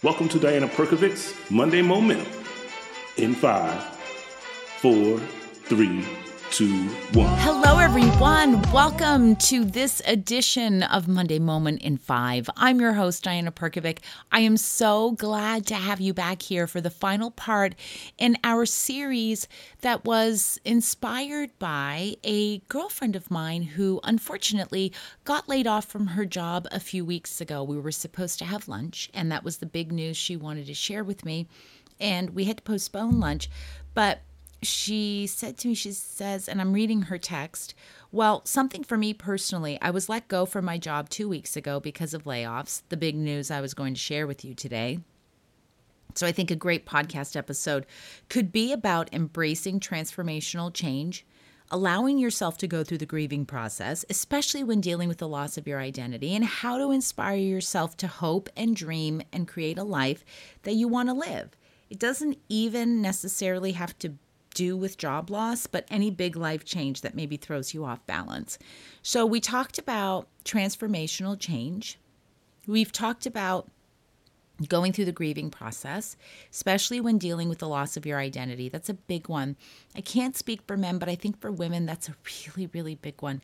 Welcome to Diana Perkovic's Monday Momentum in five, four, three, two, one. Hello, everyone. Welcome to this edition of Monday Moment in Five. I'm your host, Diana Perkovic. I am so glad to have you back here for the final part in our series that was inspired by a girlfriend of mine who unfortunately got laid off from her job a few weeks ago. We were supposed to have lunch, and that was the big news she wanted to share with me. And we had to postpone lunch, but she said to me, she says, and I'm reading her text. Well, something for me personally, I was let go from my job two weeks ago because of layoffs, the big news I was going to share with you today. So I think a great podcast episode could be about embracing transformational change, allowing yourself to go through the grieving process, especially when dealing with the loss of your identity, and how to inspire yourself to hope and dream and create a life that you want to live. It doesn't even necessarily have to do with job loss, but any big life change that maybe throws you off balance. So, we talked about transformational change. We've talked about going through the grieving process, especially when dealing with the loss of your identity. That's a big one. I can't speak for men, but I think for women, that's a really, really big one.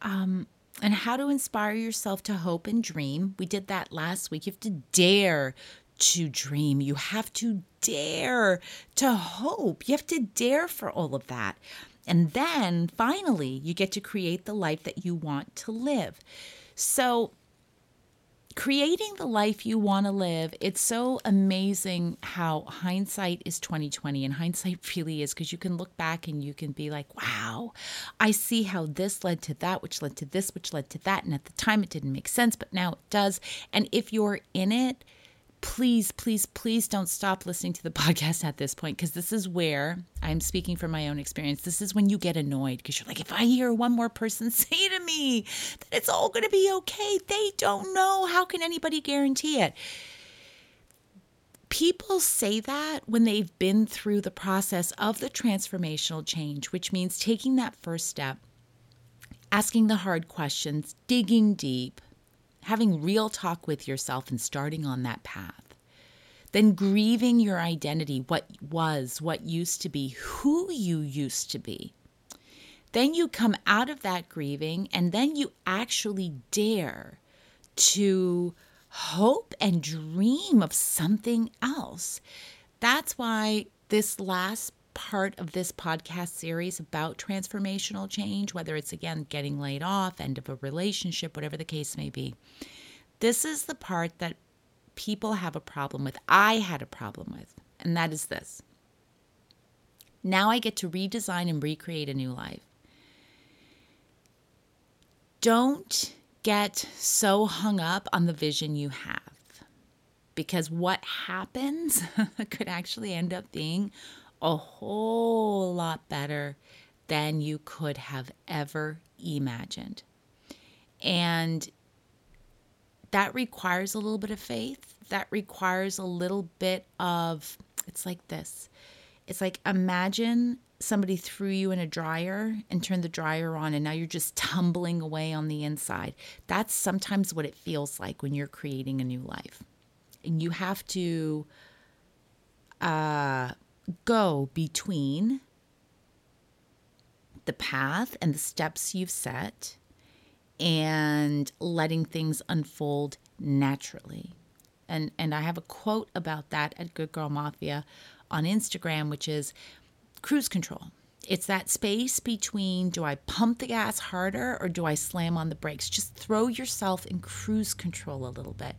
Um, and how to inspire yourself to hope and dream. We did that last week. You have to dare to dream. You have to dare to hope. You have to dare for all of that. And then finally, you get to create the life that you want to live. So, creating the life you want to live it's so amazing how hindsight is 2020 and hindsight really is because you can look back and you can be like wow i see how this led to that which led to this which led to that and at the time it didn't make sense but now it does and if you're in it please, please, please don't stop listening to the podcast at this point because this is where I'm speaking from my own experience. This is when you get annoyed because you're like, if I hear one more person say to me that it's all going to be okay, they don't know. How can anybody guarantee it? People say that when they've been through the process of the transformational change, which means taking that first step, asking the hard questions, digging deep, having real talk with yourself and starting on that path. Then grieving your identity, what was, what used to be, who you used to be. Then you come out of that grieving and then you actually dare to hope and dream of something else. That's why this last part of this podcast series about transformational change, whether it's again getting laid off, end of a relationship, whatever the case may be. This is the part that people have a problem with. I had a problem with, and that is this. Now I get to redesign and recreate a new life. Don't get so hung up on the vision you have because what happens could actually end up being a whole lot better than you could have ever imagined. And that requires a little bit of faith. That requires a little bit of, it's like this. It's like imagine somebody threw you in a dryer and turned the dryer on, and now you're just tumbling away on the inside. That's sometimes what it feels like when you're creating a new life. And you have to uh, go between the path and the steps you've set and letting things unfold naturally. And and I have a quote about that at Good Girl Mafia on Instagram which is cruise control. It's that space between do I pump the gas harder or do I slam on the brakes? Just throw yourself in cruise control a little bit.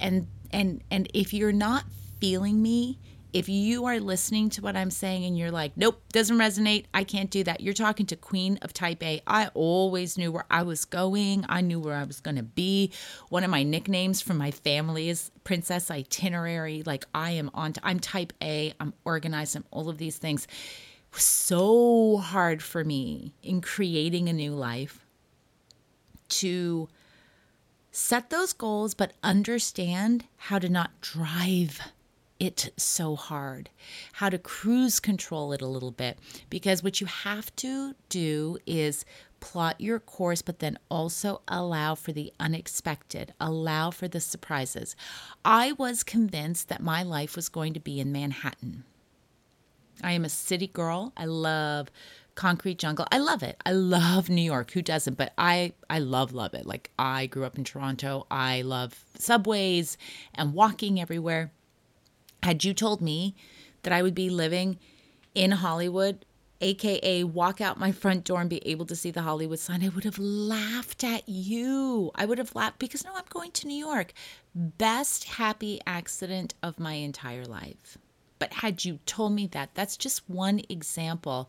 And and and if you're not feeling me, if you are listening to what I'm saying and you're like, nope, doesn't resonate, I can't do that. You're talking to Queen of Type A. I always knew where I was going, I knew where I was going to be. One of my nicknames from my family is Princess Itinerary. Like, I am on, t- I'm Type A, I'm organized, I'm all of these things. It was so hard for me in creating a new life to set those goals, but understand how to not drive it so hard, how to cruise control it a little bit. Because what you have to do is plot your course, but then also allow for the unexpected, allow for the surprises. I was convinced that my life was going to be in Manhattan. I am a city girl. I love concrete jungle. I love it. I love New York. Who doesn't? But I I love love it. Like I grew up in Toronto. I love subways and walking everywhere. Had you told me that I would be living in Hollywood, aka walk out my front door and be able to see the Hollywood sign, I would have laughed at you. I would have laughed because no, I'm going to New York. Best happy accident of my entire life. But had you told me that, that's just one example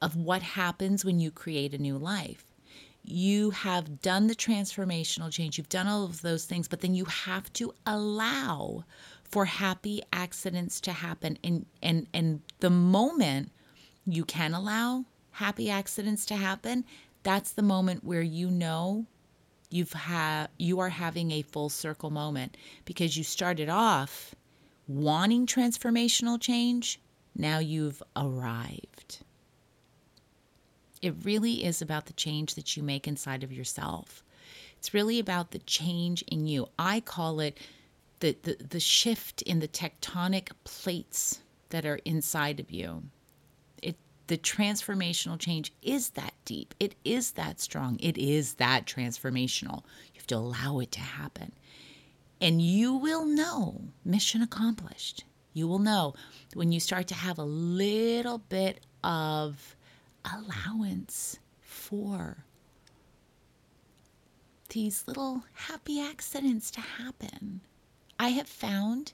of what happens when you create a new life. You have done the transformational change, you've done all of those things, but then you have to allow for happy accidents to happen and and and the moment you can allow happy accidents to happen, that's the moment where you know you've had you are having a full circle moment because you started off wanting transformational change, now you've arrived. It really is about the change that you make inside of yourself. It's really about the change in you. I call it the, the, the shift in the tectonic plates that are inside of you. It the transformational change is that deep. It is that strong. It is that transformational. You have to allow it to happen. And you will know mission accomplished. You will know when you start to have a little bit of allowance for these little happy accidents to happen. I have found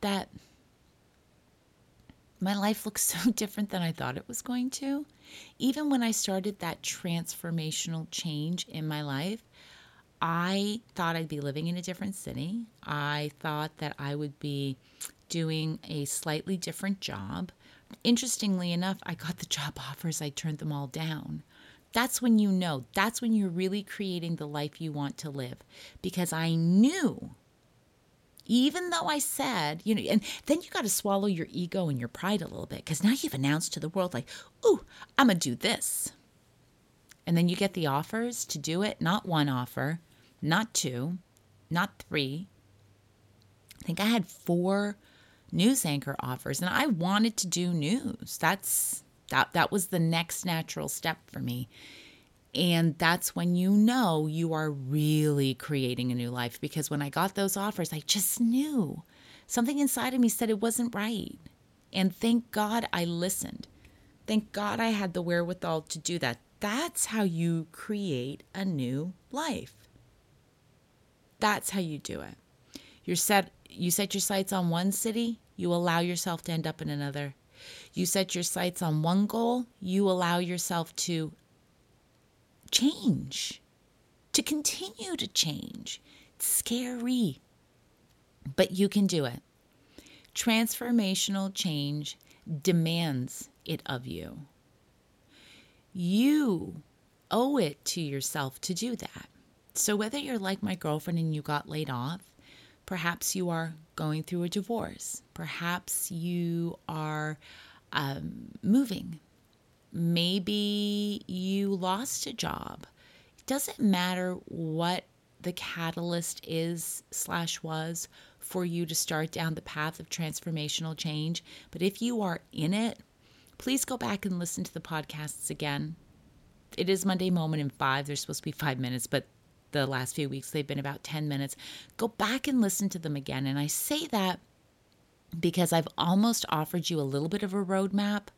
that my life looks so different than I thought it was going to. Even when I started that transformational change in my life, I thought I'd be living in a different city. I thought that I would be doing a slightly different job. Interestingly enough, I got the job offers, I turned them all down. That's when you know, that's when you're really creating the life you want to live. Because I knew, even though I said, you know, and then you got to swallow your ego and your pride a little bit because now you've announced to the world, like, ooh, I'm going to do this. And then you get the offers to do it, not one offer, not two, not three. I think I had four news anchor offers and I wanted to do news. That's that that was the next natural step for me. And that's when you know you are really creating a new life because when I got those offers, I just knew something inside of me said it wasn't right. And thank God I listened. Thank God I had the wherewithal to do that. That's how you create a new life. That's how you do it. You're set you set your sights on one city, you allow yourself to end up in another. You set your sights on one goal, you allow yourself to change, to continue to change. It's scary, but you can do it. Transformational change demands it of you. You owe it to yourself to do that. So, whether you're like my girlfriend and you got laid off, Perhaps you are going through a divorce. Perhaps you are um, moving. Maybe you lost a job. It doesn't matter what the catalyst is slash was for you to start down the path of transformational change. But if you are in it, please go back and listen to the podcasts again. It is Monday Moment in five. There's supposed to be five minutes, but the last few weeks, they've been about 10 minutes. Go back and listen to them again. And I say that because I've almost offered you a little bit of a roadmap.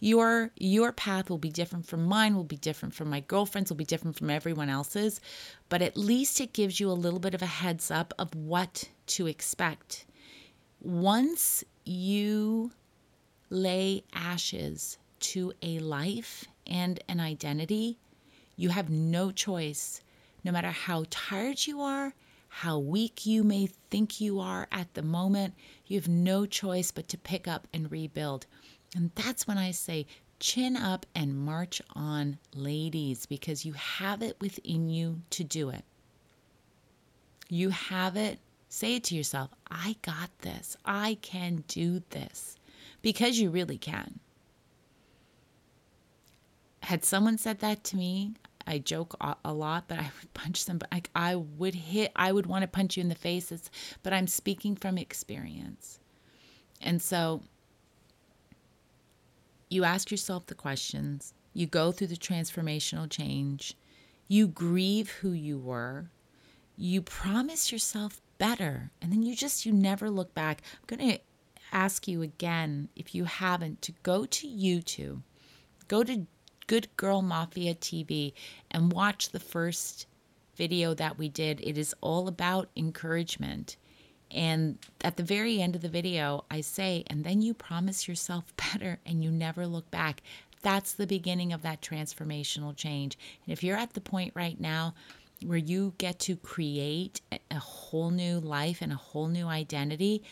Your your path will be different from mine, will be different from my girlfriend's, will be different from everyone else's, but at least it gives you a little bit of a heads up of what to expect. Once you lay ashes to a life and an identity, you have no choice no matter how tired you are, how weak you may think you are at the moment, you have no choice but to pick up and rebuild. And that's when I say, chin up and march on, ladies, because you have it within you to do it. You have it. Say it to yourself I got this. I can do this because you really can. Had someone said that to me I joke a, lot, but I would punch them. But I, would hit. I would want to punch you in the faces. But I'm speaking from experience, and so you ask yourself the questions. You go through the transformational change. You grieve who you were. You promise yourself better, and then you just you never look back. I'm going to ask you again, if you haven't, to go to YouTube, go to Good Girl Mafia TV, and watch the first video that we did. It is all about encouragement. And at the very end of the video, I say, and then you promise yourself better and you never look back. That's the beginning of that transformational change. And if you're at the point right now where you get to create a whole new life and a whole new identity,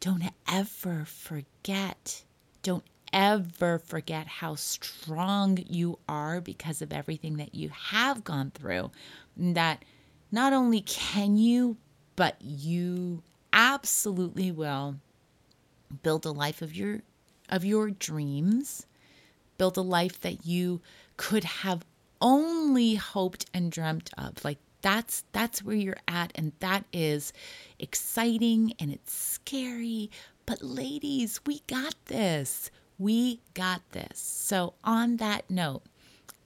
don't ever forget, don't ever forget how strong you are because of everything that you have gone through. That not only can you, but you absolutely will build a life of your of your dreams, build a life that you could have only hoped and dreamt of. Like that's that's where you're at and that is exciting and it's scary but ladies we got this we got this. So on that note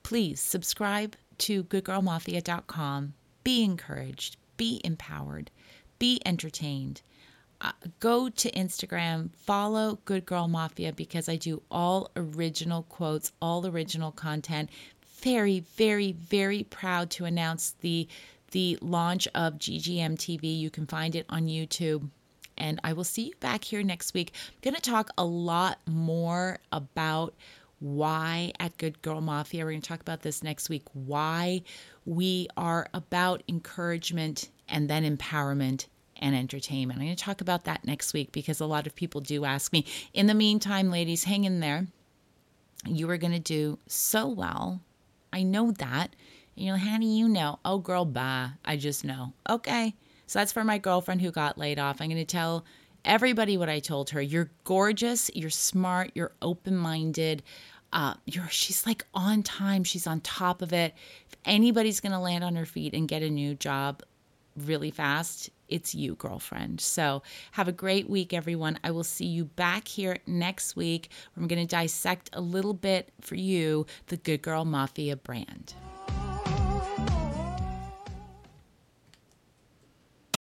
please subscribe to goodgirlmafia.com be encouraged. Be empowered. Be entertained. Uh, go to Instagram, follow Good Girl Mafia because I do all original quotes, all original content. Very, very, very proud to announce the the launch of GGM TV. You can find it on YouTube. And I will see you back here next week. I'm going to talk a lot more about why at Good Girl Mafia, we're going to talk about this next week, why we are about encouragement and then empowerment and entertainment. I'm going to talk about that next week because a lot of people do ask me. In the meantime, ladies, hang in there. You are going to do so well I know that. And you're like, how do you know? Oh, girl, bah. I just know. Okay. So that's for my girlfriend who got laid off. I'm going to tell everybody what I told her. You're gorgeous. You're smart. You're open minded. Uh, you're she's like on time. She's on top of it. If anybody's going to land on her feet and get a new job really fast, it's you, girlfriend. So have a great week, everyone. I will see you back here next week. I'm going to dissect a little bit for you the Good Girl Mafia brand.